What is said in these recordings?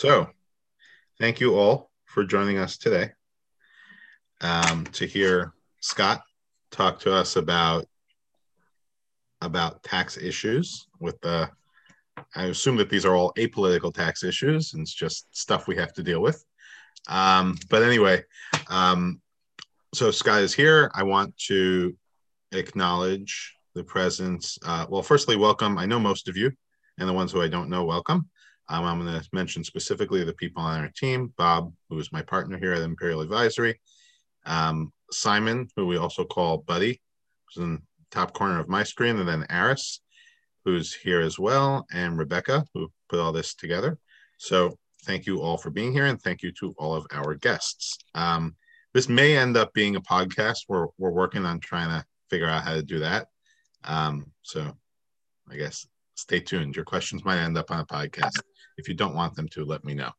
So, thank you all for joining us today um, to hear Scott talk to us about about tax issues with the I assume that these are all apolitical tax issues and it's just stuff we have to deal with. Um, but anyway, um, so Scott is here. I want to acknowledge the presence. Uh, well, firstly, welcome. I know most of you, and the ones who I don't know, welcome. Um, I'm going to mention specifically the people on our team Bob, who is my partner here at Imperial Advisory, um, Simon, who we also call Buddy, who's in the top corner of my screen, and then Aris, who's here as well, and Rebecca, who put all this together. So thank you all for being here, and thank you to all of our guests. Um, this may end up being a podcast. We're, we're working on trying to figure out how to do that. Um, so I guess stay tuned. Your questions might end up on a podcast. If you don't want them to, let me know.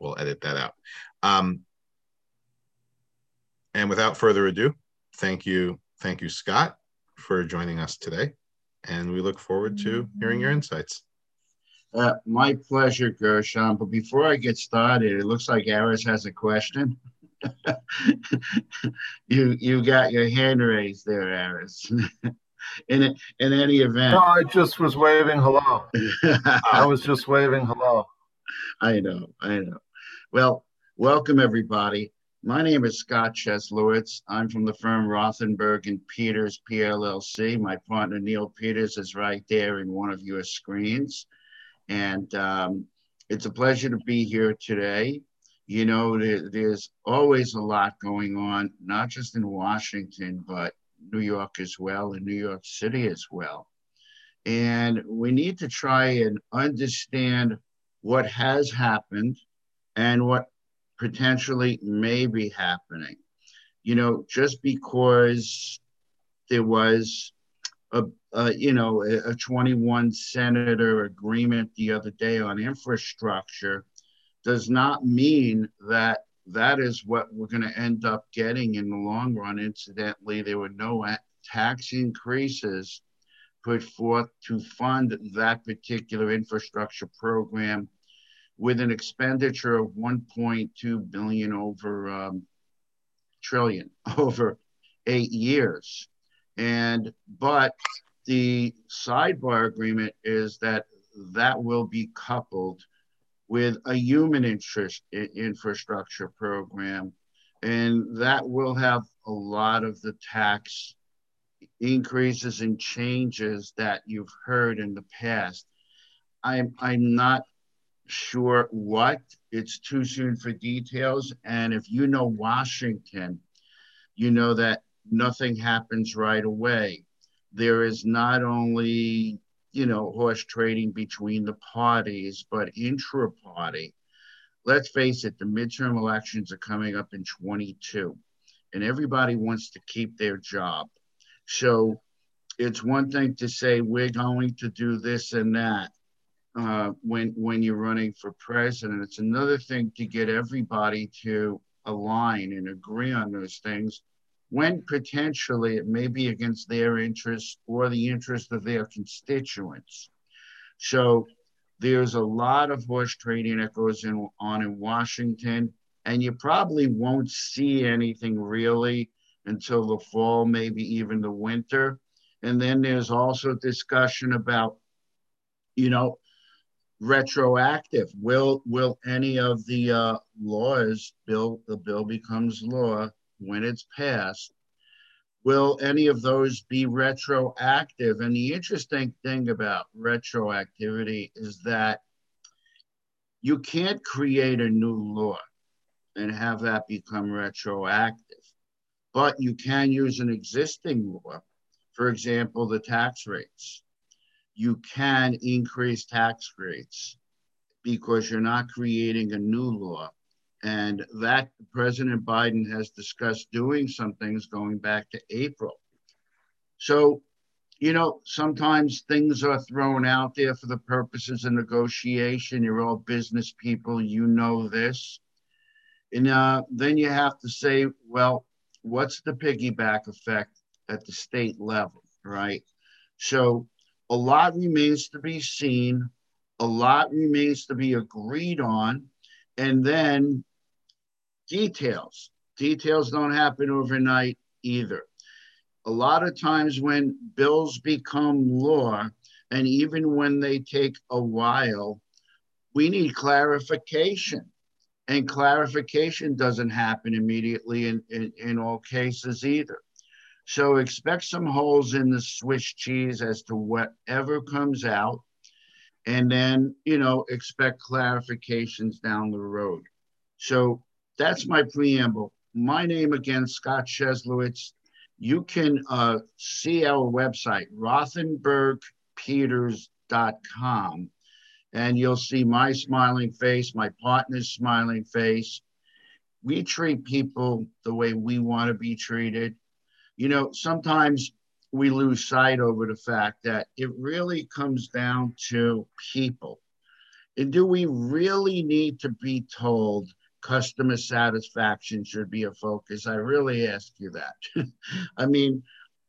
We'll edit that out. Um, and without further ado, thank you, thank you, Scott, for joining us today. And we look forward to hearing your insights. Uh, my pleasure, Gershon. But before I get started, it looks like Aris has a question. you you got your hand raised there, Aris. in in any event. No, I just was waving hello. I was just waving hello. I know, I know. Well, welcome everybody. My name is Scott Cheslowitz. I'm from the firm Rothenberg and Peters PLLC. My partner Neil Peters is right there in one of your screens, and um, it's a pleasure to be here today. You know, there, there's always a lot going on, not just in Washington, but New York as well and New York City as well. And we need to try and understand what has happened and what potentially may be happening. You know, just because there was a, a you know a, a 21 senator agreement the other day on infrastructure does not mean that that is what we're going to end up getting in the long run. Incidentally, there were no tax increases put forth to fund that particular infrastructure program with an expenditure of 1.2 billion over um, trillion over eight years. And but the sidebar agreement is that that will be coupled with a human interest infrastructure program. And that will have a lot of the tax increases and changes that you've heard in the past. I'm, I'm not sure what, it's too soon for details. And if you know Washington, you know that nothing happens right away. There is not only you know, horse trading between the parties, but intra party. Let's face it, the midterm elections are coming up in 22, and everybody wants to keep their job. So it's one thing to say we're going to do this and that uh, when when you're running for president. It's another thing to get everybody to align and agree on those things when potentially it may be against their interests or the interest of their constituents. So there's a lot of horse trading that goes in, on in Washington, and you probably won't see anything really until the fall, maybe even the winter. And then there's also discussion about, you know, retroactive. Will will any of the uh, laws bill the bill becomes law when it's passed, will any of those be retroactive? And the interesting thing about retroactivity is that you can't create a new law and have that become retroactive, but you can use an existing law. For example, the tax rates. You can increase tax rates because you're not creating a new law and that President Biden has discussed doing some things going back to April. So, you know, sometimes things are thrown out there for the purposes of negotiation. You're all business people, you know this. And uh, then you have to say, well, what's the piggyback effect at the state level, right? So a lot remains to be seen, a lot remains to be agreed on And then details. Details don't happen overnight either. A lot of times when bills become law, and even when they take a while, we need clarification. And clarification doesn't happen immediately in, in, in all cases either. So expect some holes in the Swiss cheese as to whatever comes out. And then, you know, expect clarifications down the road. So that's my preamble. My name again, Scott Cheslowitz. You can uh, see our website, rothenbergpeters.com, and you'll see my smiling face, my partner's smiling face. We treat people the way we want to be treated. You know, sometimes we lose sight over the fact that it really comes down to people. And do we really need to be told customer satisfaction should be a focus. I really ask you that. I mean,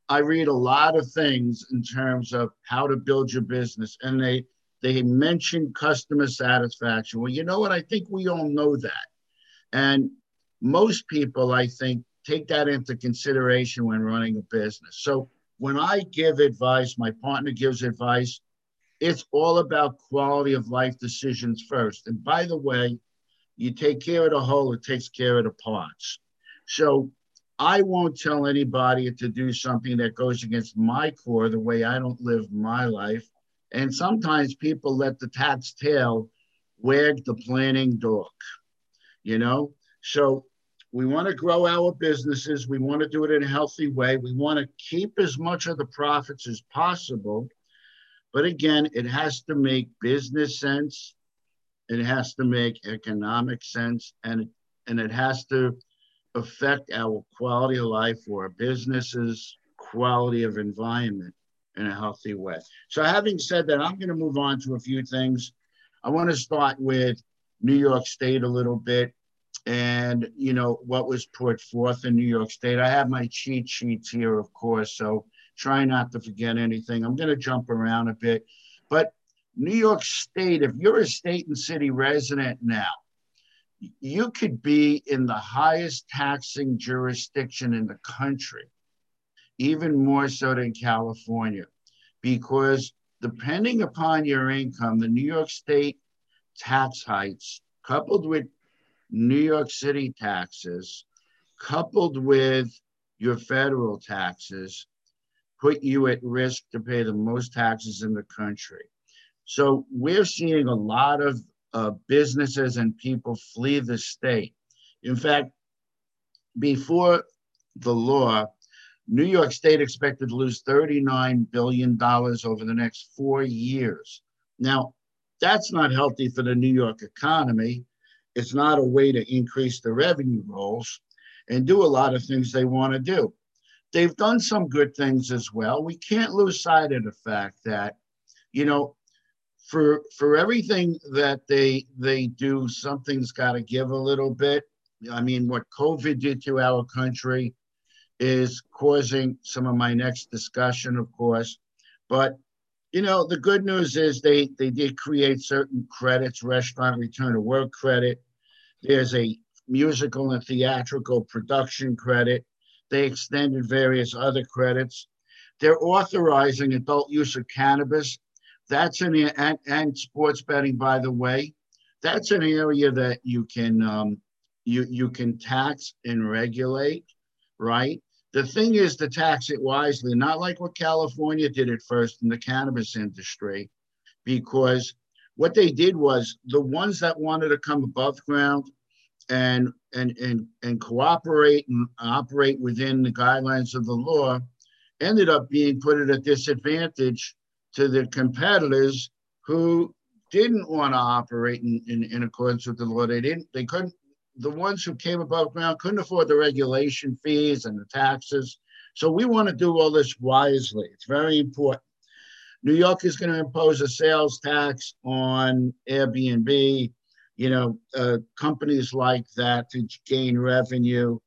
I read a lot of things in terms of how to build your business, and they they mention customer satisfaction. Well, you know what? I think we all know that, and most people, I think, take that into consideration when running a business. So when I give advice, my partner gives advice. It's all about quality of life decisions first. And by the way, you take care of the whole, it takes care of the parts. So I won't tell anybody to do something that goes against my core, the way I don't live my life. And sometimes people let the tax tail wag the planning dog, you know? So we want to grow our businesses. We want to do it in a healthy way. We want to keep as much of the profits as possible. But again, it has to make business sense it has to make economic sense and and it has to affect our quality of life for our businesses quality of environment in a healthy way. So having said that i'm going to move on to a few things. I want to start with new york state a little bit and you know what was put forth in new york state. I have my cheat sheets here of course so try not to forget anything. I'm going to jump around a bit but New York State, if you're a state and city resident now, you could be in the highest taxing jurisdiction in the country, even more so than California, because depending upon your income, the New York State tax heights, coupled with New York City taxes, coupled with your federal taxes, put you at risk to pay the most taxes in the country. So we're seeing a lot of uh, businesses and people flee the state. In fact, before the law, New York State expected to lose $39 billion over the next four years. Now, that's not healthy for the New York economy. It's not a way to increase the revenue rolls and do a lot of things they want to do. They've done some good things as well. We can't lose sight of the fact that, you know, for for everything that they they do, something's got to give a little bit. I mean, what COVID did to our country is causing some of my next discussion, of course. But you know, the good news is they they did create certain credits, restaurant return to work credit. There's a musical and theatrical production credit. They extended various other credits. They're authorizing adult use of cannabis that's an and, and sports betting, by the way. That's an area that you can um, you you can tax and regulate, right? The thing is to tax it wisely, not like what California did at first in the cannabis industry, because what they did was the ones that wanted to come above ground and and and and cooperate and operate within the guidelines of the law ended up being put at a disadvantage to the competitors who didn't want to operate in, in, in accordance with the law. They didn't, they couldn't, the ones who came above ground couldn't afford the regulation fees and the taxes. So we want to do all this wisely. It's very important. New York is going to impose a sales tax on Airbnb, you know, uh, companies like that to gain revenue.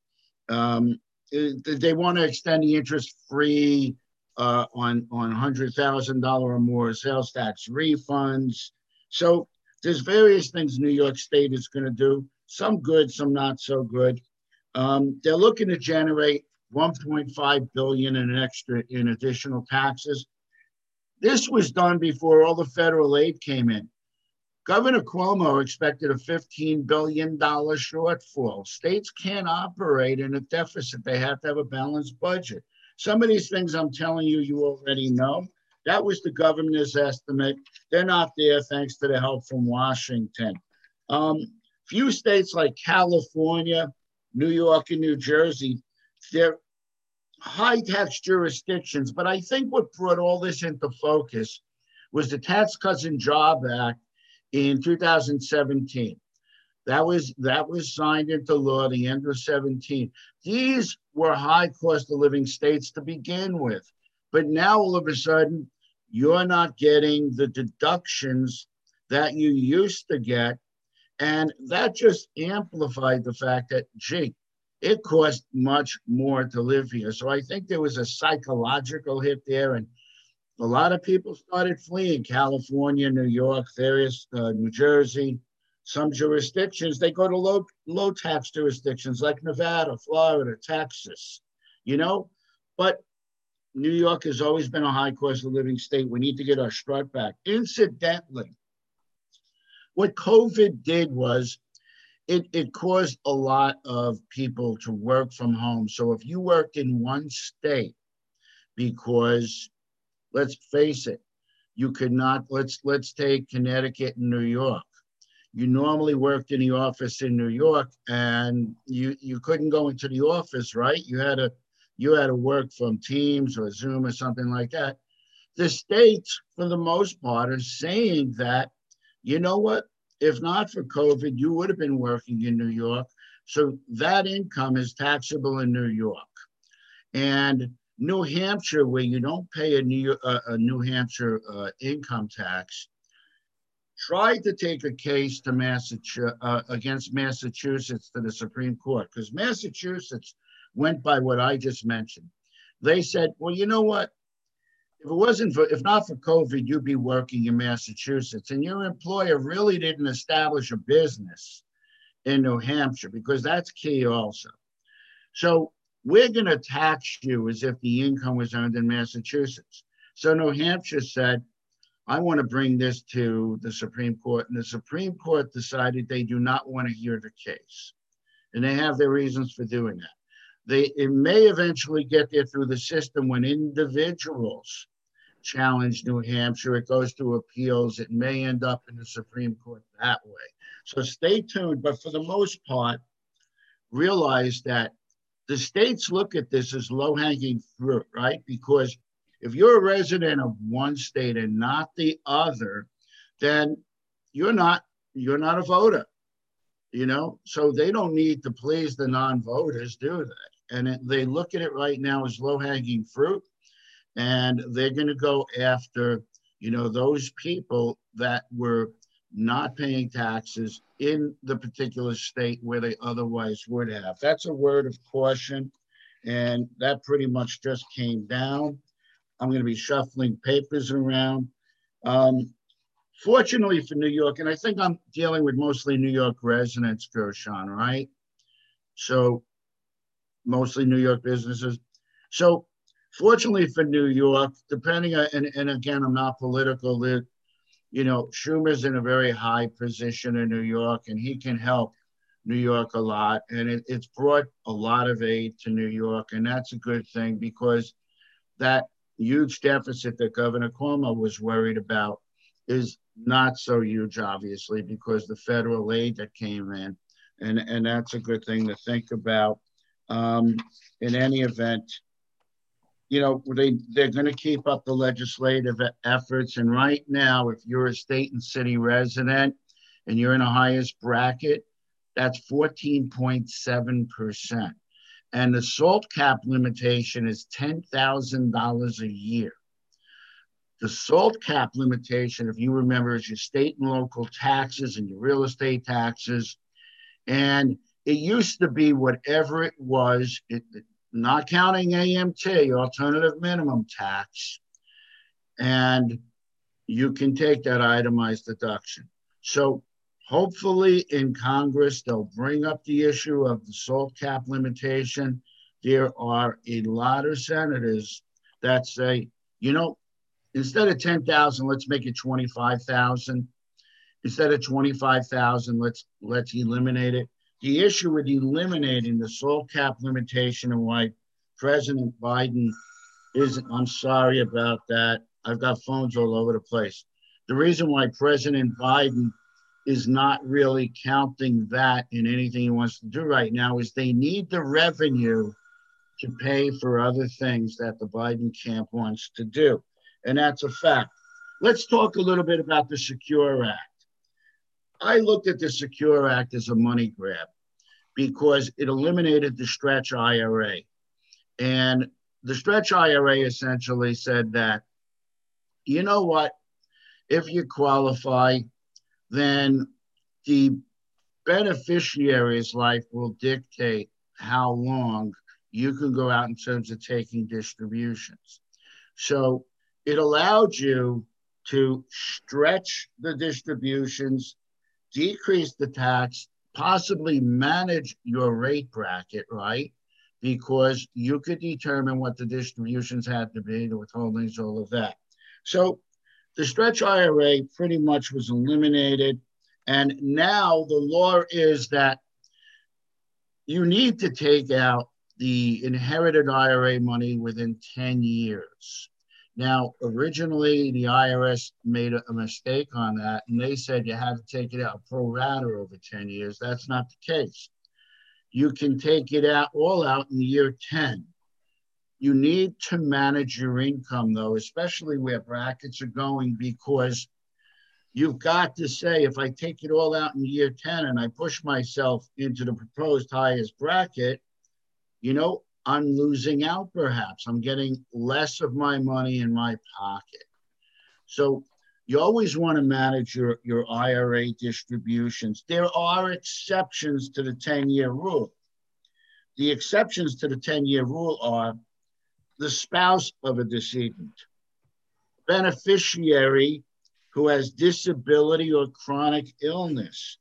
Um, they want to extend the interest free uh, on on hundred thousand dollar or more sales tax refunds. So there's various things New York State is going to do, some good, some not so good. Um, they're looking to generate 1.5 billion in extra in additional taxes. This was done before all the federal aid came in. Governor Cuomo expected a $15 billion shortfall. States can't operate in a deficit. They have to have a balanced budget. Some of these things I'm telling you, you already know. That was the governor's estimate. They're not there thanks to the help from Washington. Um, few states like California, New York, and New Jersey, they're high tax jurisdictions. But I think what brought all this into focus was the Tax Cuts and Job Act in 2017. That was that was signed into law the end of 17. These were high cost of living states to begin with. But now all of a sudden, you're not getting the deductions that you used to get. And that just amplified the fact that, gee, it cost much more to live here. So I think there was a psychological hit there. And a lot of people started fleeing California, New York, various uh, New Jersey, some jurisdictions. They go to low low tax jurisdictions like Nevada, Florida, Texas, you know. But New York has always been a high cost of living state. We need to get our strut back. Incidentally, what COVID did was it, it caused a lot of people to work from home. So if you worked in one state because let's face it, you could not, let's, let's take Connecticut and New York. You normally worked in the office in New York and you, you couldn't go into the office, right? You had to, you had to work from Teams or Zoom or something like that. The states, for the most part, are saying that, you know what? If not for COVID, you would have been working in New York. So that income is taxable in New York. And New Hampshire, where you don't pay a New, uh, a New Hampshire uh, income tax, tried to take a case to Massachusetts uh, against Massachusetts to the Supreme Court because Massachusetts went by what I just mentioned. They said, "Well, you know what? If it wasn't for, if not for COVID, you'd be working in Massachusetts, and your employer really didn't establish a business in New Hampshire because that's key also. So we're going to tax you as if the income was earned in Massachusetts. So New Hampshire said, I want to bring this to the Supreme Court. And the Supreme Court decided they do not want to hear the case. And they have their reasons for doing that. They, it may eventually get there through the system when individuals challenge New Hampshire. It goes to appeals. It may end up in the Supreme Court that way. So stay tuned. But for the most part, realize that the states look at this as low hanging fruit, right? Because if you're a resident of one state and not the other, then you're not you're not a voter, you know. So they don't need to please the non-voters, do they? And it, they look at it right now as low hanging fruit, and they're going to go after you know those people that were not paying taxes in the particular state where they otherwise would have. That's a word of caution. And that pretty much just came down. I'm going to be shuffling papers around. Um, fortunately for New York, and I think I'm dealing with mostly New York residents, Gershon, right? So mostly New York businesses. So fortunately for New York, depending on, and, and again, I'm not political, you know, Schumer's in a very high position in New York and he can help New York a lot. And it, it's brought a lot of aid to New York. And that's a good thing because that huge deficit that Governor Cuomo was worried about is not so huge, obviously, because the federal aid that came in. And, and that's a good thing to think about. Um, in any event, you know, they, they're going to keep up the legislative efforts. And right now, if you're a state and city resident and you're in the highest bracket, that's 14.7%. And the SALT cap limitation is $10,000 a year. The SALT cap limitation, if you remember, is your state and local taxes and your real estate taxes. And it used to be whatever it was, it, not counting AMT, alternative minimum tax, and you can take that itemized deduction. So hopefully in Congress, they'll bring up the issue of the SALT cap limitation. There are a lot of senators that say, you know, instead of 10,000, let's make it 25,000. Instead of 25,000, let's let's eliminate it. The issue with eliminating the SALT cap limitation and why President Biden is, I'm sorry about that. I've got phones all over the place. The reason why President Biden is not really counting that in anything he wants to do right now is they need the revenue to pay for other things that the Biden camp wants to do. And that's a fact. Let's talk a little bit about the Secure Act. I looked at the Secure Act as a money grab because it eliminated the stretch IRA. And the stretch IRA essentially said that, you know what, if you qualify, then the beneficiary's life will dictate how long you can go out in terms of taking distributions. So it allowed you to stretch the distributions, decrease the tax, possibly manage your rate bracket, right? Because you could determine what the distributions had to be, the withholdings, all of that. So the stretch IRA pretty much was eliminated. And now the law is that you need to take out the inherited IRA money within 10 years. Now, originally, the IRS made a, mistake on that, and they said you have to take it out pro rata over 10 years. That's not the case. You can take it out all out in year 10. You need to manage your income, though, especially where brackets are going, because you've got to say, if I take it all out in year 10 and I push myself into the proposed highest bracket, you know, I'm losing out perhaps. I'm getting less of my money in my pocket. So you always want to manage your, your IRA distributions. There are exceptions to the 10 year rule. The exceptions to the 10 year rule are the spouse of a decedent, beneficiary who has disability or chronic illness,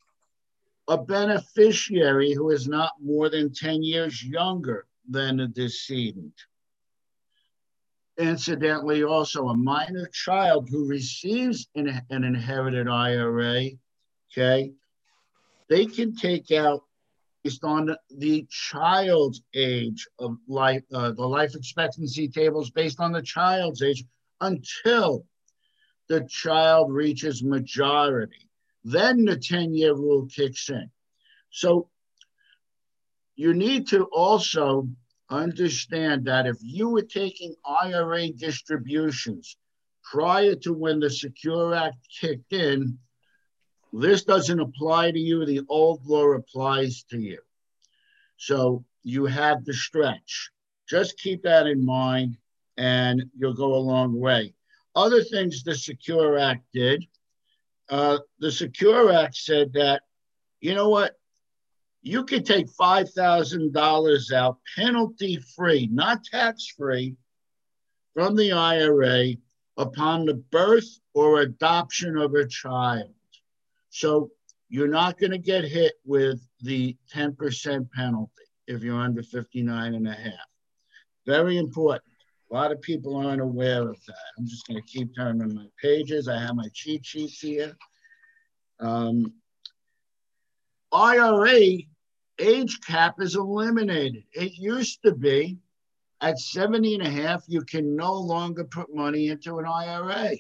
a beneficiary who is not more than 10 years younger than a decedent. Incidentally, also a minor child who receives an, an inherited IRA, okay, they can take out based on the child's age of life, uh, the life expectancy tables based on the child's age until the child reaches majority. Then the 10 year rule kicks in. So you need to also understand that if you were taking IRA distributions prior to when the Secure Act kicked in, this doesn't apply to you. The old law applies to you. So you have the stretch. Just keep that in mind and you'll go a long way. Other things the Secure Act did, uh, the Secure Act said that, you know what, you could take $5,000 out penalty free, not tax free, from the IRA upon the birth or adoption of a child. So you're not going to get hit with the 10% penalty if you're under 59 and a half. Very important. A lot of people aren't aware of that. I'm just going to keep turning my pages. I have my cheat sheets here. Um, IRA age cap is eliminated. It used to be at 70 and a half, you can no longer put money into an IRA.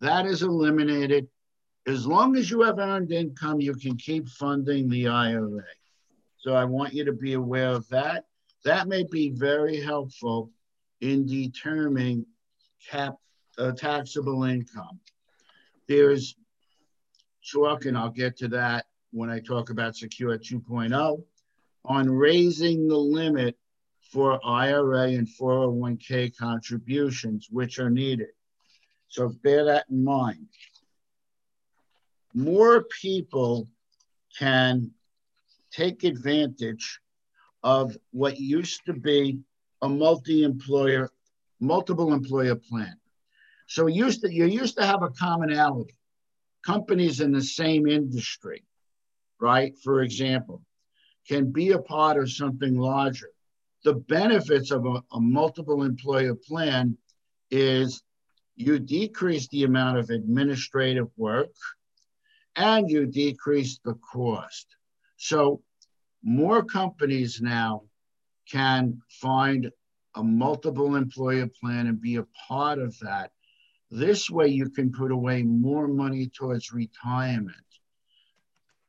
That is eliminated. As long as you have earned income, you can keep funding the IRA. So I want you to be aware of that. That may be very helpful in determining cap uh, taxable income. There's talk, and I'll get to that when I talk about Secure 2.0, on raising the limit for IRA and 401k contributions, which are needed. So bear that in mind. More people can take advantage of what used to be a multi-employer, multiple employer plan. So used to, you used to have a commonality. companies in the same industry, right, for example, can be a part of something larger. The benefits of a, a multiple employer plan is you decrease the amount of administrative work and you decrease the cost. So more companies now can find a multiple employer plan and be a part of that. This way, you can put away more money towards retirement.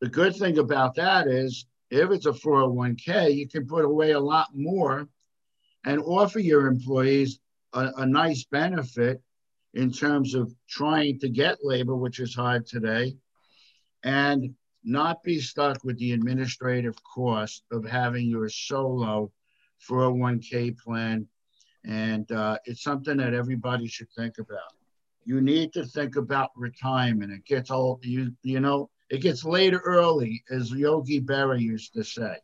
The good thing about that is if it's a 401k, you can put away a lot more and offer your employees a, a nice benefit in terms of trying to get labor, which is hard today, and not be stuck with the administrative cost of having your solo 401k plan. And uh, it's something that everybody should think about. You need to think about retirement. It gets old, you, you know, it gets later early, as Yogi Berra used to say.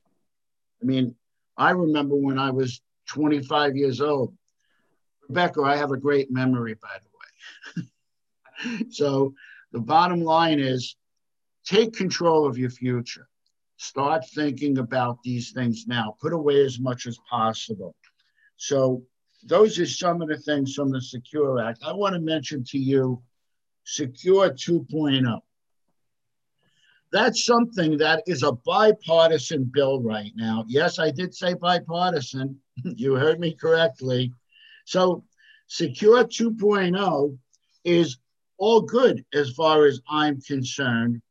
I mean, I remember when I was 25 years old. Rebecca, I have a great memory, by the way. so the bottom line is take control of your future. Start thinking about these things now. Put away as much as possible. So, those are some of the things from the Secure Act. I want to mention to you Secure 2.0. That's something that is a bipartisan bill right now. Yes, I did say bipartisan. you heard me correctly. So, Secure 2.0 is all good as far as I'm concerned.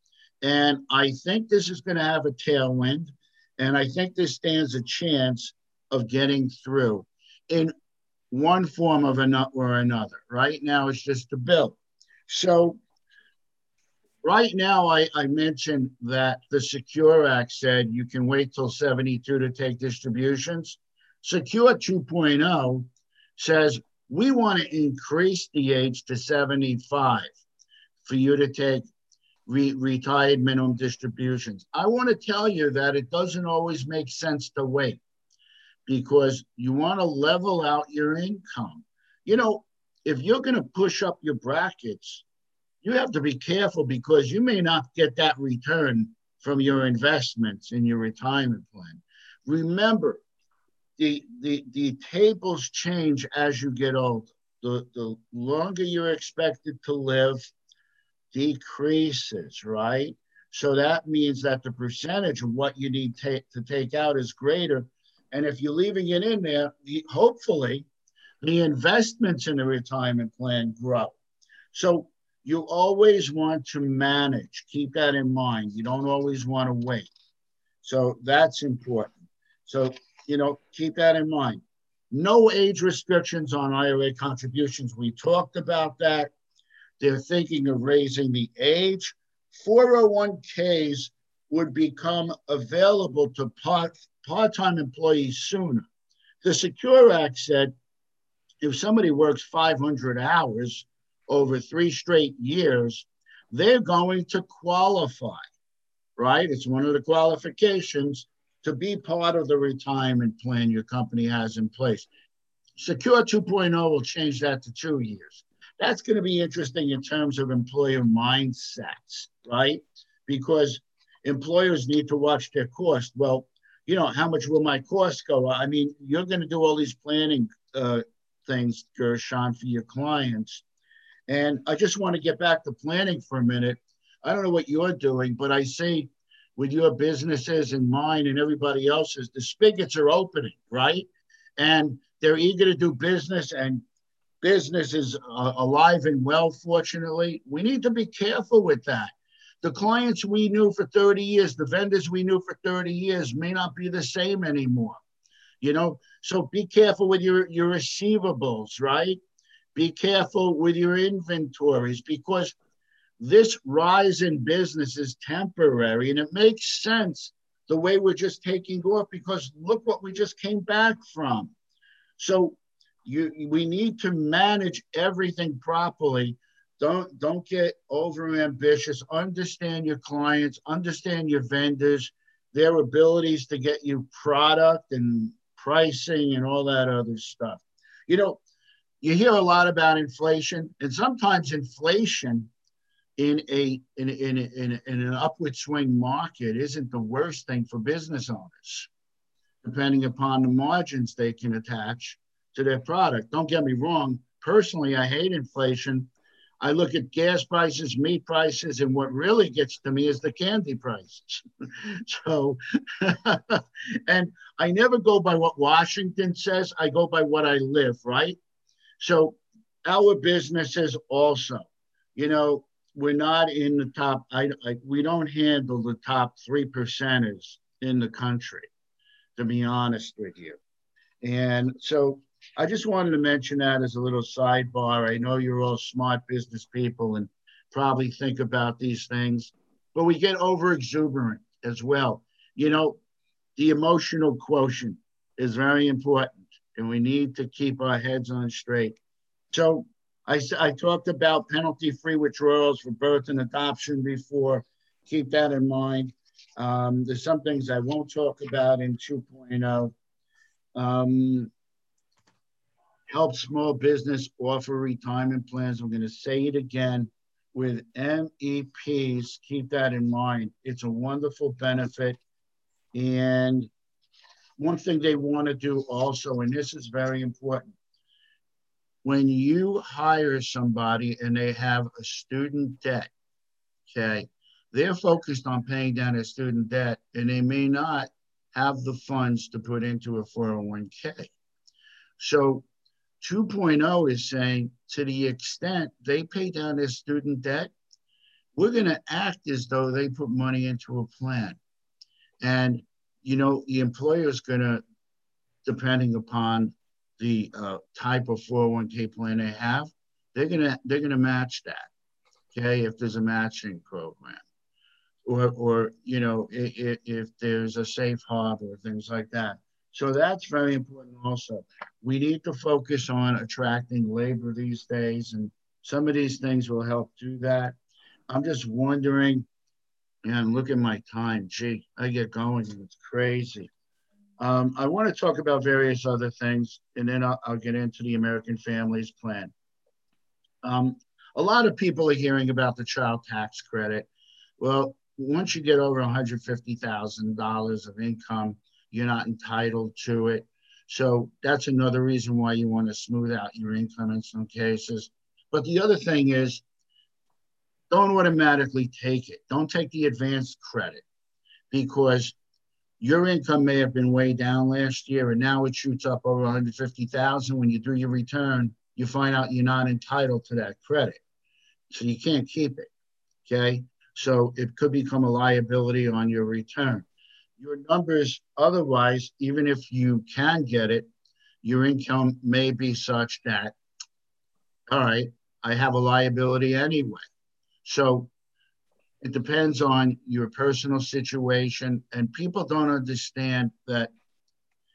And I think this is going to have a tailwind. And I think this stands a chance of getting through in one form of another or another. Right now, it's just a bill. So, right now, I, I mentioned that the Secure Act said you can wait till 72 to take distributions. Secure 2.0 says we want to increase the age to 75 for you to take re- retired minimum distributions. I want to tell you that it doesn't always make sense to wait because you want to level out your income. You know, if you're going to push up your brackets, you have to be careful because you may not get that return from your investments in your retirement plan. Remember, the, the, the tables change as you get older. The, the longer you're expected to live, decreases, right? So that means that the percentage of what you need to take out is greater. And if you're leaving it in there, hopefully the investments in the retirement plan grow. So you always want to manage. Keep that in mind. You don't always want to wait. So that's important. So, you know, keep that in mind. No age restrictions on IRA contributions. We talked about that. They're thinking of raising the age. 401ks would become available to part, part-time employees sooner. The Secure Act said if somebody works 500 hours over three straight years, they're going to qualify, right? It's one of the qualifications to be part of the retirement plan your company has in place. Secure 2.0 will change that to two years that's going to be interesting in terms of employer mindsets, right? Because employers need to watch their cost. Well, you know, how much will my cost go? I mean, you're going to do all these planning uh, things, Gershon, for your clients. And I just want to get back to planning for a minute. I don't know what you're doing, but I see with your businesses and mine and everybody else's, the spigots are opening, right? And they're eager to do business and business is uh, alive and well, fortunately. We need to be careful with that. The clients we knew for 30 years, the vendors we knew for 30 years may not be the same anymore. You know, so be careful with your, your receivables, right? Be careful with your inventories because this rise in business is temporary and it makes sense the way we're just taking off because look what we just came back from. So you we need to manage everything properly. Don't don't get over ambitious understand your clients understand your vendors their abilities to get you product and pricing and all that other stuff. You know you hear a lot about inflation and sometimes inflation in a in in in, in an upward swing market isn't the worst thing for business owners, depending upon the margins they can attach to their product. Don't get me wrong. Personally, I hate inflation. I look at gas prices, meat prices, and what really gets to me is the candy prices. so, and I never go by what Washington says, I go by what I live, right? So, our businesses also, you know, we're not in the top, I, I we don't handle the top three percenters in the country, to be honest with you. And so I just wanted to mention that as a little sidebar. I know you're all smart business people and probably think about these things, but we get over exuberant as well. You know, the emotional quotient is very important and we need to keep our heads on straight. So I, I talked about penalty free withdrawals for birth and adoption before. Keep that in mind. Um, there's some things I won't talk about in 2.0. Um, help small business offer retirement plans. I'm going to say it again with MEPs. Keep that in mind. It's a wonderful benefit. And one thing they want to do also, and this is very important, when you hire somebody and they have a student debt, okay, they're focused on paying down their student debt and they may not have the funds to put into a 401k. So 2.0 is saying to the extent they pay down their student debt, we're going to act as though they put money into a plan. And, you know, the employer is going to, depending upon the uh, type of 401k plan they have, they're going to they're going to match that. Okay, if there's a matching program, or or you know if, if there's a safe harbor, things like that. So that's very important also. We need to focus on attracting labor these days, and some of these things will help do that. I'm just wondering, and look at my time. Gee, I get going it's crazy. Um, I want to talk about various other things, and then I'll, I'll get into the American Families Plan. Um, a lot of people are hearing about the child tax credit. Well, once you get over $150,000 of income, you're not entitled to it. So that's another reason why you want to smooth out your income in some cases. But the other thing is, don't automatically take it. Don't take the advanced credit because your income may have been way down last year and now it shoots up over 150,000 when you do your return you find out you're not entitled to that credit so you can't keep it okay so it could become a liability on your return your numbers otherwise, even if you can get it, your income may be such that, all right, I have a liability anyway. So it depends on your personal situation, and people don't understand that.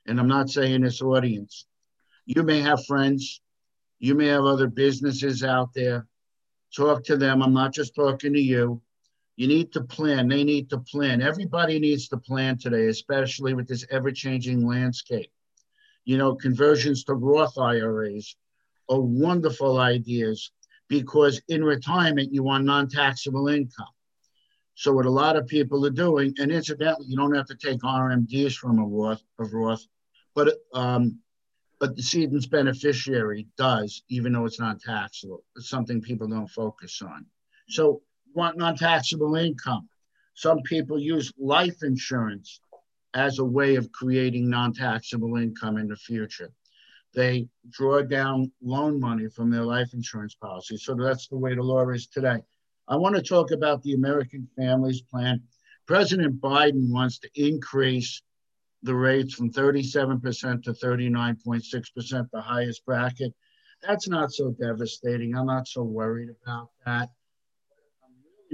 And I'm not saying this audience, you may have friends, you may have other businesses out there. Talk to them. I'm not just talking to you. You need to plan. They need to plan. Everybody needs to plan today, especially with this ever changing landscape. You know, conversions to Roth IRAs are wonderful ideas because in retirement, you want non taxable income. So, what a lot of people are doing, and incidentally, you don't have to take RMDs from a Roth, a Roth but um, but the decedent's beneficiary does, even though it's not taxable. It's something people don't focus on. So want non-taxable income. Some people use life insurance as a way of creating non-taxable income in the future. They draw down loan money from their life insurance policy. So that's the way the law is today. I want to talk about the American Families Plan. President Biden wants to increase the rates from 37% to 39.6%, the highest bracket. That's not so devastating. I'm not so worried about that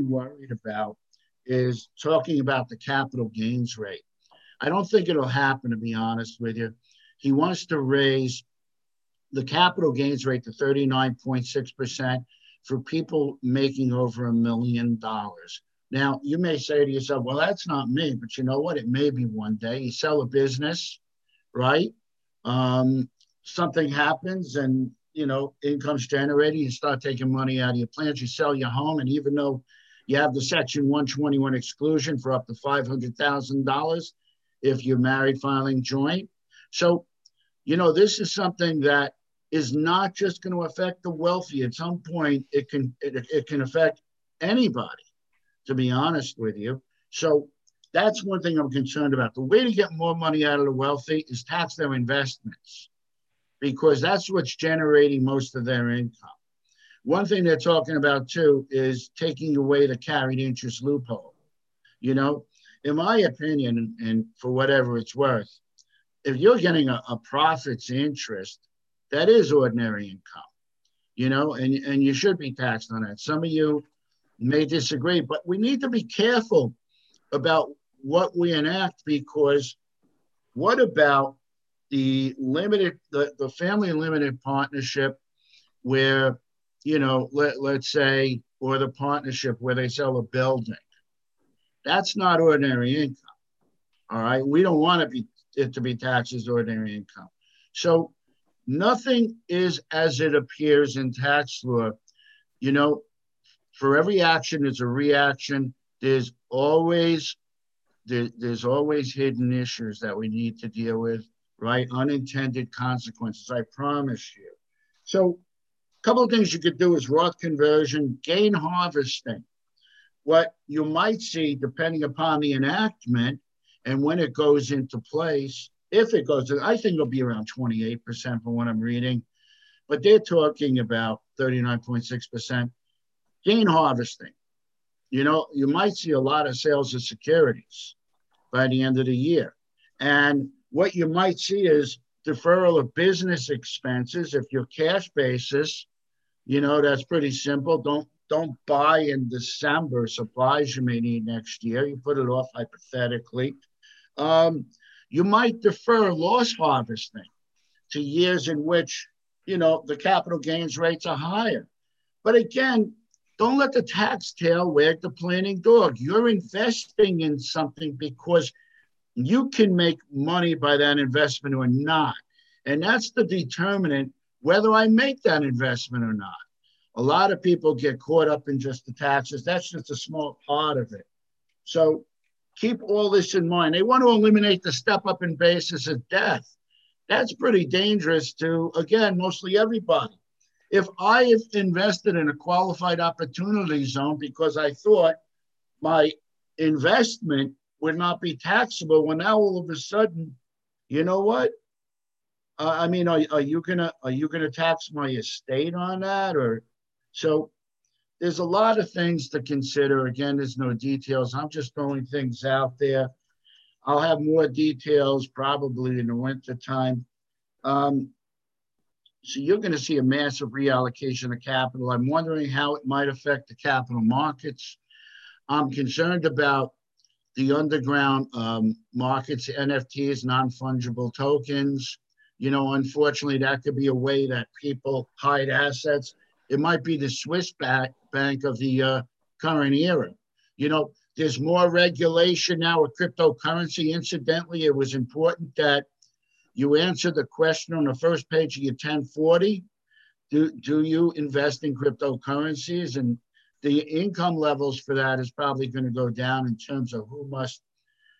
worried about is talking about the capital gains rate. I don't think it'll happen, to be honest with you. He wants to raise the capital gains rate to 39.6% for people making over a million dollars. Now, you may say to yourself, well, that's not me, but you know what? It may be one day. You sell a business, right? Um, something happens and you know, income's generated, you start taking money out of your plans, you sell your home, and even though you have the Section 121 exclusion for up to $500,000 if you're married filing joint. So, you know, this is something that is not just going to affect the wealthy. At some point, it can it, it can affect anybody, to be honest with you. So that's one thing I'm concerned about. The way to get more money out of the wealthy is tax their investments because that's what's generating most of their income. One thing they're talking about too is taking away the carried interest loophole. You know, in my opinion, and for whatever it's worth, if you're getting a, a profits interest, that is ordinary income, you know, and, and you should be taxed on that. Some of you may disagree, but we need to be careful about what we enact because what about the limited the, the family limited partnership where you know let, let's say or the partnership where they sell a building that's not ordinary income all right we don't want be it to be taxed as ordinary income so nothing is as it appears in tax law you know for every action there's a reaction there's always there, there's always hidden issues that we need to deal with right? Unintended consequences, I promise you. So, a couple of things you could do is Roth conversion, gain harvesting. What you might see, depending upon the enactment and when it goes into place, if it goes, I think it'll be around 28% from what I'm reading, but they're talking about 39.6% gain harvesting. You know, you might see a lot of sales of securities by the end of the year. And what you might see is deferral of business expenses. If you're cash basis, you know, that's pretty simple. Don't don't buy in December supplies you may need next year. You put it off hypothetically. Um, you might defer loss harvesting to years in which you know the capital gains rates are higher. But again, don't let the tax tail wag the planning dog. You're investing in something because you can make money by that investment or not. And that's the determinant whether I make that investment or not. A lot of people get caught up in just the taxes. That's just a small part of it. So keep all this in mind. They want to eliminate the step up in basis of death. That's pretty dangerous to, again, mostly everybody. If I have invested in a qualified opportunity zone because I thought my investment would not be taxable when now all of a sudden, you know what? Uh, I mean, are, are you gonna are you gonna tax my estate on that or so? There's a lot of things to consider. Again, there's no details. I'm just throwing things out there. I'll have more details probably in the winter time. Um, so you're going to see a massive reallocation of capital. I'm wondering how it might affect the capital markets. I'm concerned about the underground um, markets, NFTs, non fungible tokens. You know, unfortunately, that could be a way that people hide assets. It might be the Swiss bank, bank of the uh, current era. You know, there's more regulation now with cryptocurrency. Incidentally, it was important that you answer the question on the first page of your 1040. Do, do you invest in cryptocurrencies? And the income levels for that is probably going to go down in terms of who must,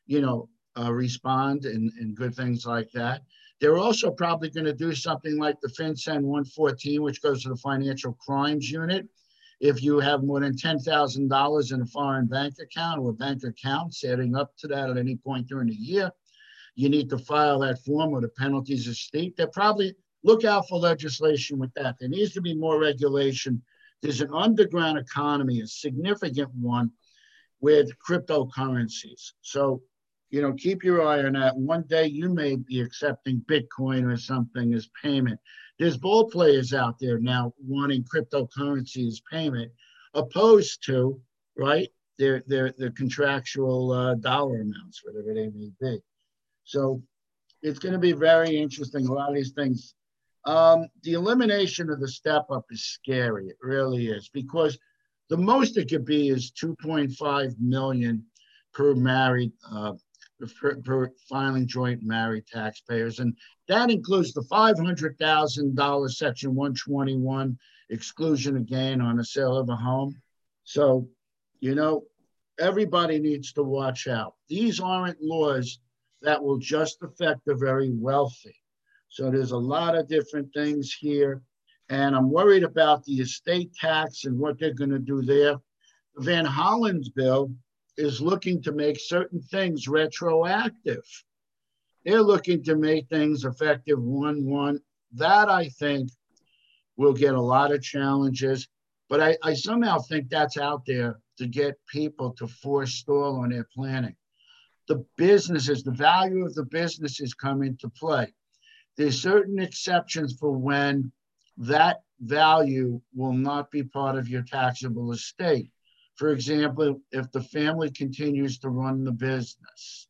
you know, uh, respond and, and good things like that. They're also probably going to do something like the FinCEN 114, which goes to the Financial Crimes Unit. If you have more than $10,000 in a foreign bank account or bank account setting up to that at any point during the year, you need to file that form or the penalties are steep. They're probably look out for legislation with that. There needs to be more regulation there's an underground economy, a significant one, with cryptocurrencies. So, you know, keep your eye on that. One day you may be accepting Bitcoin or something as payment. There's ball players out there now wanting cryptocurrency as payment, opposed to, right, their their their contractual uh, dollar amounts, whatever they may be. So it's going to be very interesting. A lot of these things um, the elimination of the step up is scary. It really is because the most it could be is 2.5 million per married uh, for, for filing joint married taxpayers. And that includes the $500,000 Section 121 exclusion again on the sale of a home. So, you know, everybody needs to watch out. These aren't laws that will just affect the very wealthy. So there's a lot of different things here. And I'm worried about the estate tax and what they're going to do there. The Van Hollen's bill is looking to make certain things retroactive. They're looking to make things effective 1 1. That I think will get a lot of challenges. But I, I somehow think that's out there to get people to forestall on their planning. The businesses, the value of the businesses come into play. There's certain exceptions for when that value will not be part of your taxable estate. For example, if the family continues to run the business,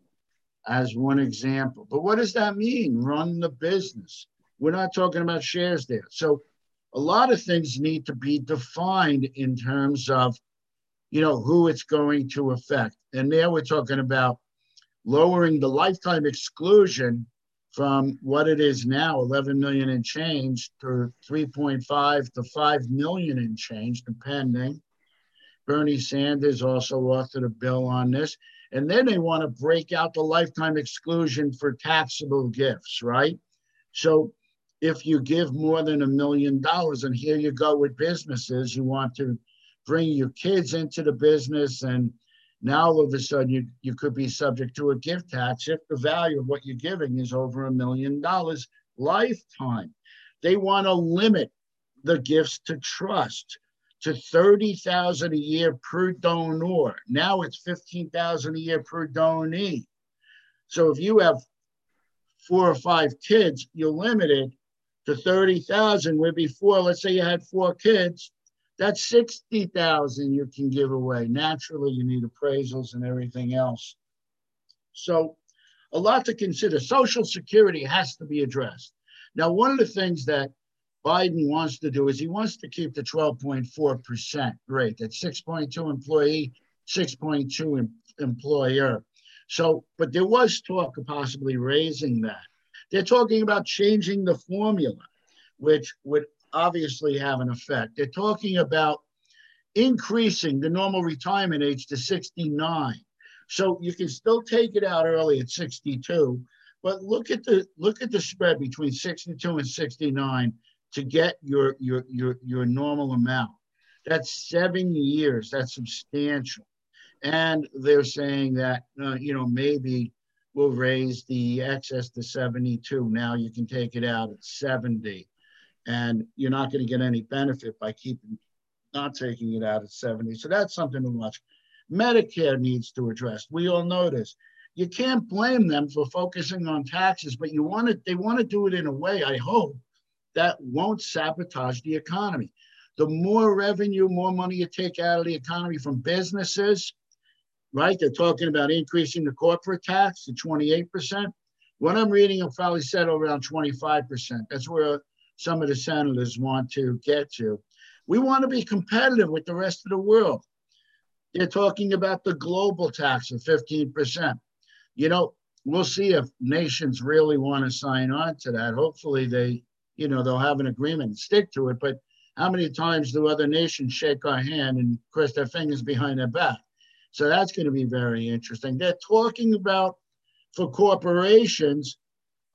as one example. But what does that mean, run the business? We're not talking about shares there. So a lot of things need to be defined in terms of, you know, who it's going to affect. And there we're talking about lowering the lifetime exclusion from what it is now, 11 million and change, to 3.5 to 5 million and change, depending. Bernie Sanders also authored a bill on this. And then they want to break out the lifetime exclusion for taxable gifts, right? So if you give more than a million dollars, and here you go with businesses, you want to bring your kids into the business, and now all of a sudden you, you could be subject to a gift tax if the value of what you're giving is over a million dollars lifetime. They want to limit the gifts to trust to 30,000 a year per donor. Now it's 15,000 a year per donee. So if you have four or five kids, you're limited to 30,000 where before, let's say you had four kids, that's 60,000 you can give away. Naturally, you need appraisals and everything else. So a lot to consider. Social security has to be addressed. Now, one of the things that Biden wants to do is he wants to keep the 12.4% rate. That's 6.2 employee, 6.2 em- employer. So, but there was talk of possibly raising that. They're talking about changing the formula, which would obviously have an effect. They're talking about increasing the normal retirement age to 69. So you can still take it out early at 62, but look at the look at the spread between 62 and 69 to get your your your your normal amount. That's seven years. That's substantial. And they're saying that uh, you know maybe we'll raise the excess to 72. Now you can take it out at 70, and you're not going to get any benefit by keeping not taking it out at 70. So that's something to watch. Medicare needs to address. We all know this. You can't blame them for focusing on taxes, but you want to, they want to do it in a way, I hope, that won't sabotage the economy. The more revenue, more money you take out of the economy from businesses, right? They're talking about increasing the corporate tax to 28%. What I'm reading, will probably settle around 25%. That's where some of the senators want to get to. We want to be competitive with the rest of the world. They're talking about the global tax of 15%. You know, we'll see if nations really want to sign on to that. Hopefully, they you know, they'll have an agreement and stick to it. But how many times do other nations shake our hand and cross their fingers behind their back? So that's going to be very interesting. They're talking about for corporations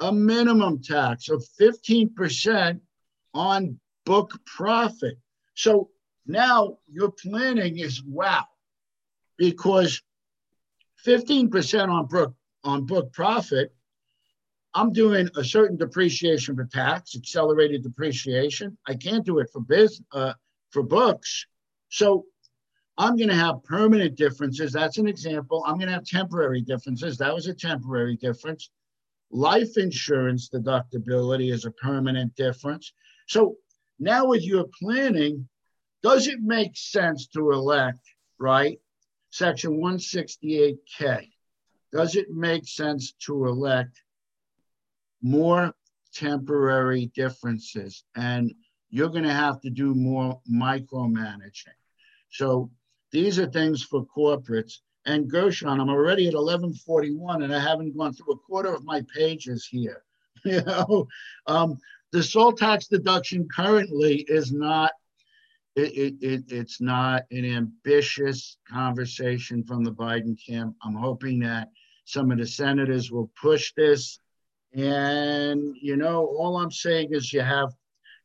a minimum tax of 15% on book profit. So now your planning is wow, because 15% on book on book profit I'm doing a certain depreciation for tax, accelerated depreciation. I can't do it for biz, uh, for books. So I'm going to have permanent differences. That's an example. I'm going to have temporary differences. That was a temporary difference. Life insurance deductibility is a permanent difference. So now with your planning, does it make sense to elect, right? Section 168K. Does it make sense to elect more temporary differences and you're going to have to do more micromanaging. So these are things for corporates. And Gershon, I'm already at 1141 and I haven't gone through a quarter of my pages here. You know, um, the salt tax deduction currently is not it, it, it, it's not an ambitious conversation from the Biden camp. I'm hoping that some of the senators will push this. And, you know, all I'm saying is you have,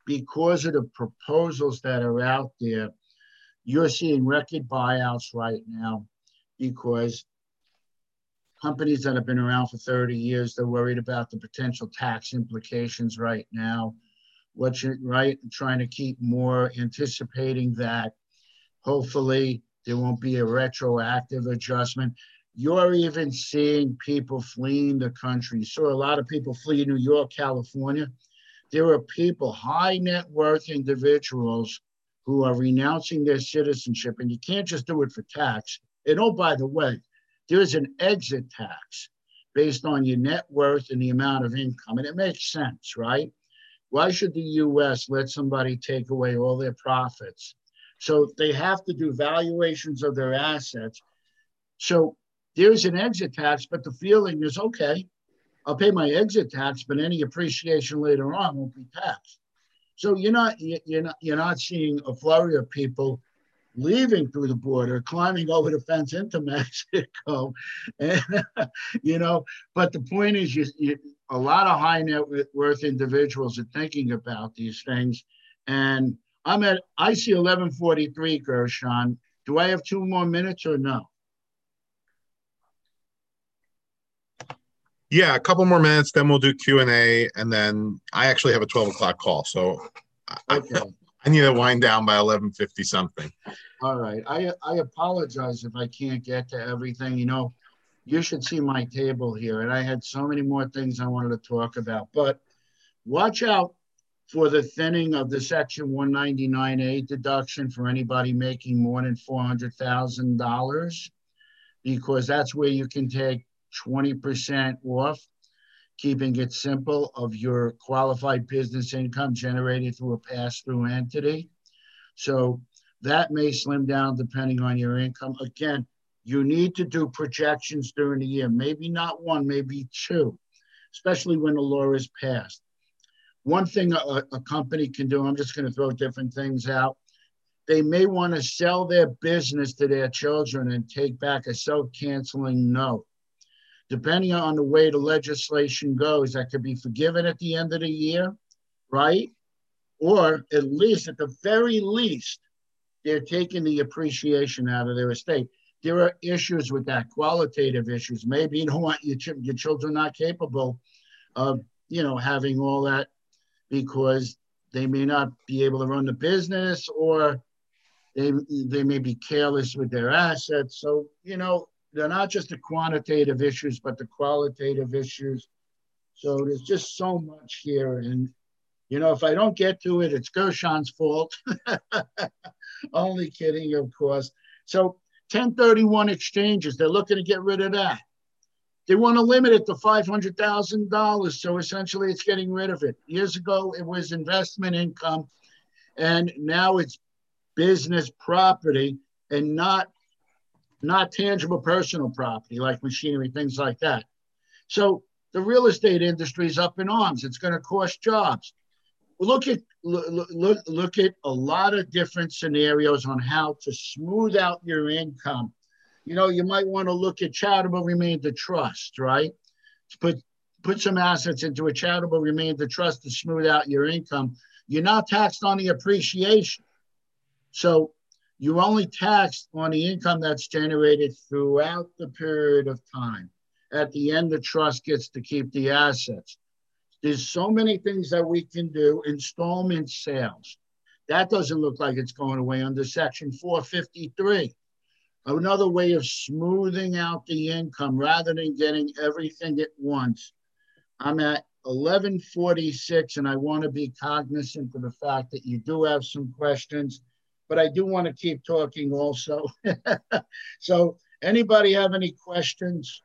because of the proposals that are out there, you're seeing record buyouts right now because companies that have been around for 30 years, they're worried about the potential tax implications right now. What you're right, trying to keep more anticipating that hopefully there won't be a retroactive adjustment. You're even seeing people fleeing the country. You saw a lot of people flee New York, California. There are people, high net worth individuals, who are renouncing their citizenship, and you can't just do it for tax. And oh, by the way, there's an exit tax based on your net worth and the amount of income. And it makes sense, right? Why should the US let somebody take away all their profits? So they have to do valuations of their assets. So there's an exit tax, but the feeling is okay, I'll pay my exit tax, but any appreciation later on won't be taxed. So you're not you're not you're not seeing a flurry of people leaving through the border, climbing over the fence into Mexico, and you know. But the point is, you, you, a lot of high net worth individuals are thinking about these things, and I'm at I see 1143 Gershon. Do I have two more minutes or no? Yeah, a couple more minutes, then we'll do Q and A, and then I actually have a 12 o'clock call, so okay. I, need to wind down by 11:50 something. All right. I, I apologize if I can't get to everything. You know, you should see my table here. And I had so many more things I wanted to talk about. But watch out for the thinning of the Section 199A deduction for anybody making more than $400,000, because that's where you can take 20% off, keeping it simple, of your qualified business income generated through a pass through entity. So that may slim down depending on your income. Again, you need to do projections during the year, maybe not one, maybe two, especially when the law is passed. One thing a, a company can do, I'm just going to throw different things out. They may want to sell their business to their children and take back a self canceling note. Depending on the way the legislation goes, that could be forgiven at the end of the year, right? Or at least, at the very least, they're taking the appreciation out of their estate. There are issues with that, qualitative issues. Maybe you don't want your, ch- your children not capable of, you know, having all that because they may not be able to run the business or they, they may be careless with their assets. So, you know, they're not just the quantitative issues, but the qualitative issues. So there's just so much here. And, you know, if I don't get to it, it's Gershon's fault. Only kidding, of course. So 1031 exchanges, they're looking to get rid of that. They want to limit it to $500,000. So essentially, it's getting rid of it. Years ago, it was investment income, and now it's business property and not, not tangible personal property like machinery, things like that. So the real estate industry is up in arms. It's going to cost jobs look at look, look, look at a lot of different scenarios on how to smooth out your income. You know, you might want to look at charitable remainder trust, right? Put put some assets into a charitable remainder trust to smooth out your income. You're not taxed on the appreciation. So you're only tax on the income that's generated throughout the period of time. At the end, the trust gets to keep the assets. There's so many things that we can do. Installment sales. That doesn't look like it's going away under Section 453. Another way of smoothing out the income rather than getting everything at once. I'm at 1146 and I want to be cognizant of the fact that you do have some questions, but I do want to keep talking also. so anybody have any questions?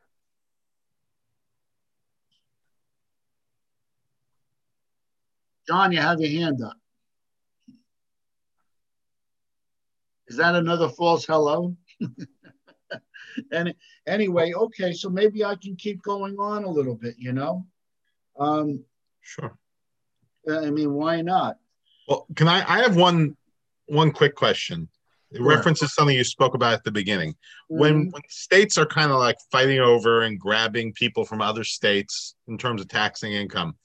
John, you have your hand up. Is that another false hello? and anyway, okay, so maybe I can keep going on a little bit, you know? Um, sure. I mean, why not? Well, can I? I have one one quick question. It sure. references something you spoke about at the beginning. Mm-hmm. When when states are kind of like fighting over and grabbing people from other states in terms of taxing income,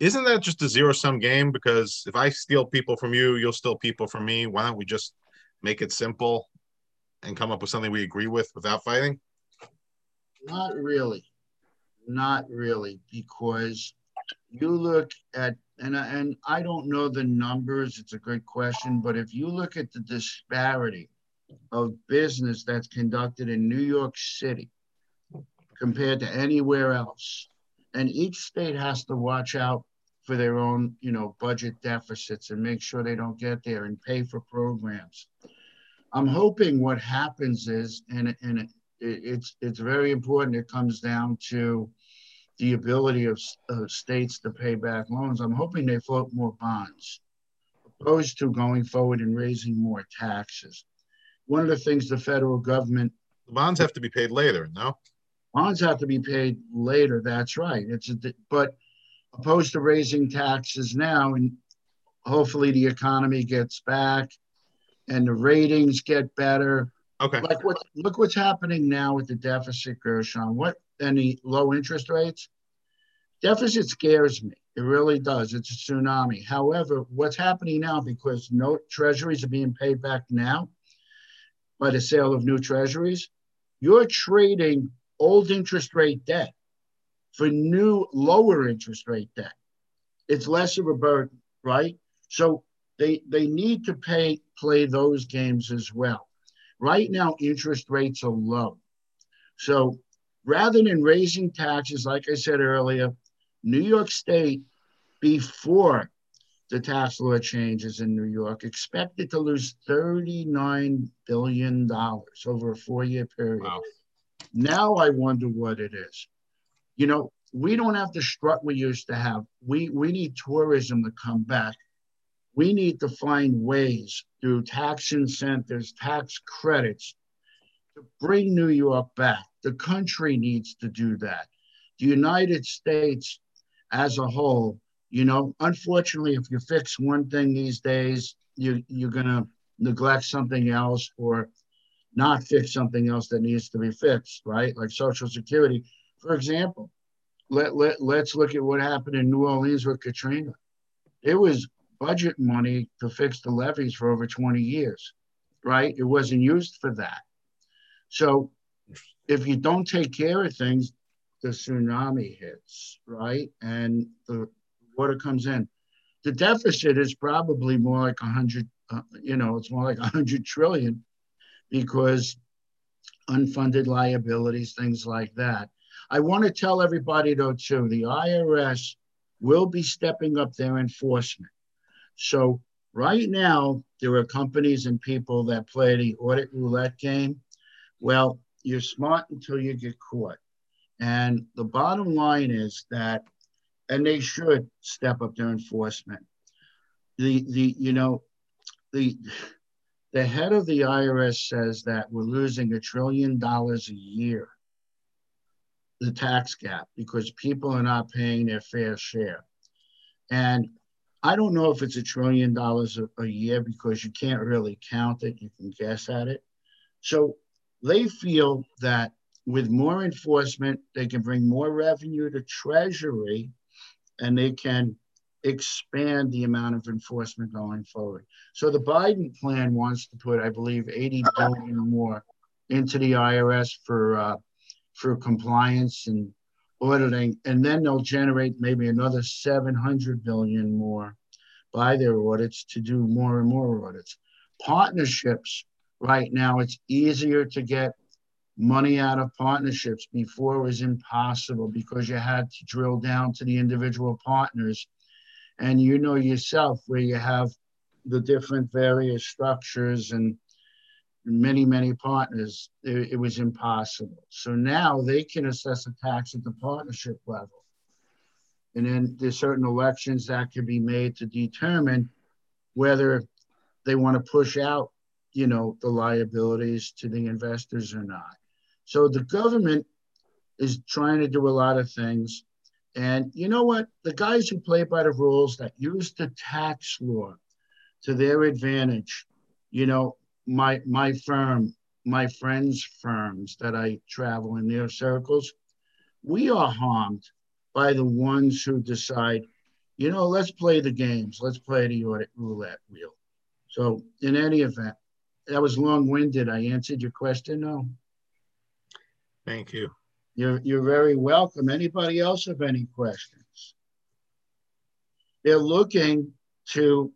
isn't that just a zero sum game? Because if I steal people from you, you'll steal people from me. Why don't we just make it simple and come up with something we agree with without fighting? Not really. Not really, because you look at and and I don't know the numbers. It's a good question, but if you look at the disparity of business that's conducted in New York City compared to anywhere else, and each state has to watch out for their own, you know, budget deficits and make sure they don't get there and pay for programs. I'm hoping what happens is, and and it, it's it's very important. It comes down to the ability of, of states to pay back loans. I'm hoping they float more bonds, opposed to going forward and raising more taxes. One of the things the federal government the bonds have to be paid later, no? Bonds have to be paid later. That's right. It's a, but opposed to raising taxes now, and hopefully the economy gets back and the ratings get better. Okay. Like what? Look what's happening now with the deficit, Gershon. What any low interest rates? Deficit scares me. It really does. It's a tsunami. However, what's happening now because no treasuries are being paid back now by the sale of new treasuries, you're trading old interest rate debt for new lower interest rate debt. It's less of a burden, right? So they they need to pay play those games as well. Right now, interest rates are low. So rather than raising taxes, like I said earlier, New York State, before the tax law changes in New York, expected to lose $39 billion over a four year period. Wow. Now I wonder what it is. You know, we don't have the strut we used to have. We, we need tourism to come back. We need to find ways through tax incentives, tax credits to bring New York back. The country needs to do that. The United States as a whole, you know, unfortunately, if you fix one thing these days, you, you're going to neglect something else or not fix something else that needs to be fixed, right? Like Social Security. For example, let, let, let's look at what happened in New Orleans with Katrina. It was budget money to fix the levees for over 20 years, right? It wasn't used for that. So if you don't take care of things, the tsunami hits, right? And the water comes in. The deficit is probably more like 100, uh, you know, it's more like 100 trillion because unfunded liabilities, things like that. I want to tell everybody, though, too, the IRS will be stepping up their enforcement. So, right now, there are companies and people that play the audit roulette game. Well, you're smart until you get caught. And the bottom line is that, and they should step up their enforcement. The the you know, the the head of the IRS says that we're losing a trillion dollars a year, the tax gap, because people are not paying their fair share. And I don't know if it's a trillion dollars a, year because you can't really count it, you can guess at it. So they feel that with more enforcement, they can bring more revenue to Treasury and they can expand the amount of enforcement going forward. So the Biden plan wants to put, I believe, 80 billion more into the IRS for uh, for compliance and auditing, and then they'll generate maybe another 700 billion more by their audits to do more and more audits. Partnerships right now it's easier to get money out of partnerships. Before it was impossible because you had to drill down to the individual partners. And you know yourself where you have the different various structures and many many partners it, it was impossible. So now they can assess a tax at the partnership level. And then there's certain elections that can be made to determine whether they want to push out you know, the liabilities to the investors or not. So the government is trying to do a lot of things. And you know what? The guys who play by the rules that use the tax law to their advantage, you know, my my firm, my friends' firms that I travel in their circles, we are harmed by the ones who decide, you know, let's play the games, let's play the roulette wheel. So, in any event, that was long winded. I answered your question, no? Thank you. You're, you're very welcome. Anybody else have any questions? They're looking to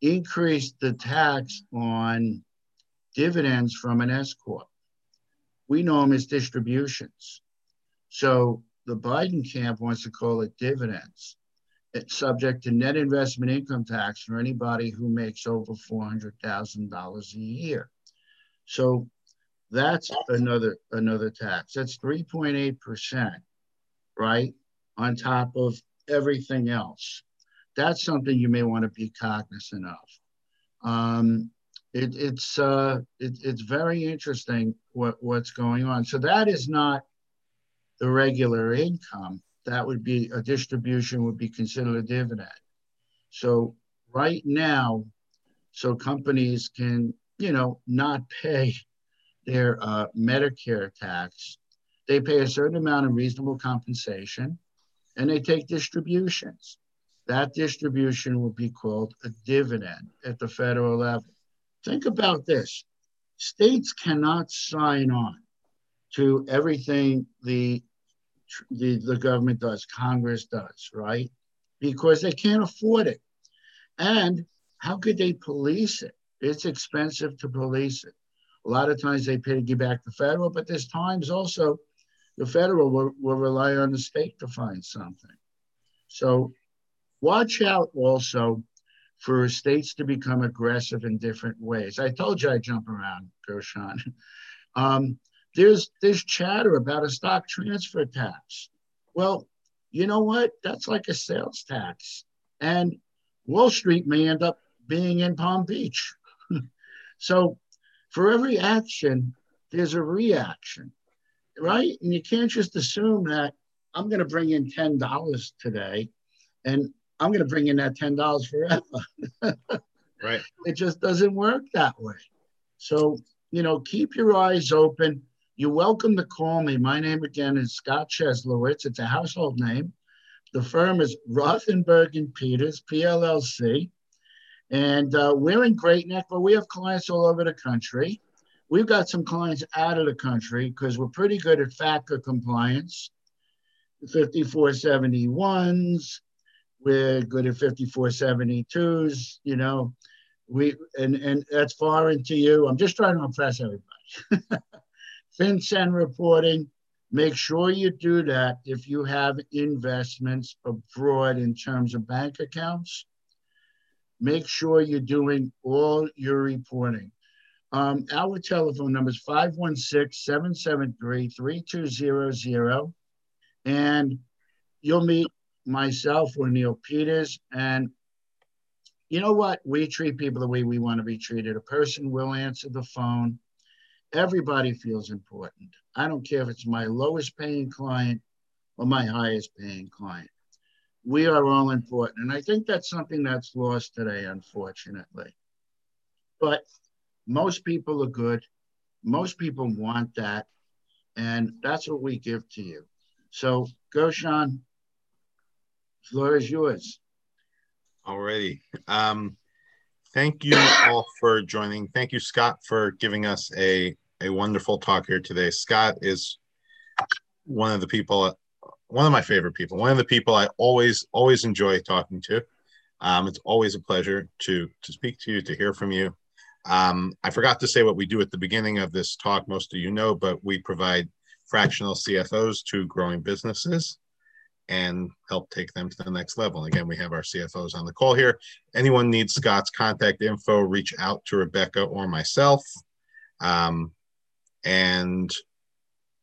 increase the tax on dividends from an S corp. We know them as distributions. So the Biden camp wants to call it dividends. It's subject to net investment income tax for anybody who makes over $400,000 a year. So that's another another tax. That's 3.8%, right? On top of everything else. That's something you may want to be cognizant of. Um, it, it's uh, it, it's very interesting what, what's going on. So that is not the regular income. That would be a distribution would be considered a dividend. So right now, so companies can, you know, not pay their uh, Medicare tax. They pay a certain amount of reasonable compensation and they take distributions. That distribution will be called a dividend at the federal level. Think about this states cannot sign on to everything the, the, the government does, Congress does, right? Because they can't afford it. And how could they police it? It's expensive to police it. A lot of times they piggyback the federal, but there's times also the federal will, will rely on the state to find something. So watch out also for states to become aggressive in different ways. I told you I jump around, Gershon. Um, there's there's chatter about a stock transfer tax. Well, you know what? That's like a sales tax, and Wall Street may end up being in Palm Beach. so for every action, there's a reaction, right? And you can't just assume that I'm going to bring in $10 today and I'm going to bring in that $10 forever. right. It just doesn't work that way. So, you know, keep your eyes open. You're welcome to call me. My name again is Scott Cheslowitz. It's a household name. The firm is Rothenberg and Peters, PLLC. And uh, we're in Great Neck, but we have clients all over the country. We've got some clients out of the country because we're pretty good at FATCA compliance, 5471s. We're good at 5472s, you know. We and and that's foreign to you. I'm just trying to impress everybody. FinCEN reporting, make sure you do that if you have investments abroad in terms of bank accounts make sure you're doing all your reporting. Um, our telephone number is 516-773-3200. And you'll meet myself or Neil Peters. And you know what? We treat people the way we want to be treated. A person will answer the phone. Everybody feels important. I don't care if it's my lowest paying client or my highest paying client we are all important. And I think that's something that's lost today, unfortunately. But most people are good. Most people want that. And that's what we give to you. So Gershon. The floor is yours. Alrighty. Um, thank you all for joining. Thank you, Scott, for giving us a, a wonderful talk here today. Scott is one of the people one of my favorite people, one of the people I always always enjoy talking to. Um, it's always a pleasure to to speak to you, to hear from you. Um, I forgot to say what we do at the beginning of this talk. Most of you know, but we provide fractional CFOs to growing businesses and help take them to the next level. Again, we have our CFOs on the call here. Anyone needs Scott's contact info, reach out to Rebecca or myself. Um, and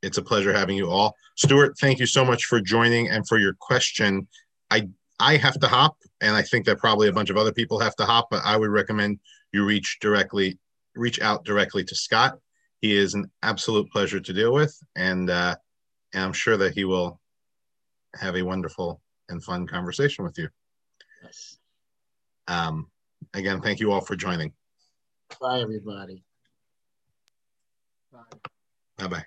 it's a pleasure having you all. Stuart, thank you so much for joining and for your question. I I have to hop, and I think that probably a bunch of other people have to hop, but I would recommend you reach directly, reach out directly to Scott, he is an absolute pleasure to deal with, and, uh, and I'm sure that he will have a wonderful and fun conversation with you. Yes. Um, again, thank you all for joining. Bye, everybody. Bye bye.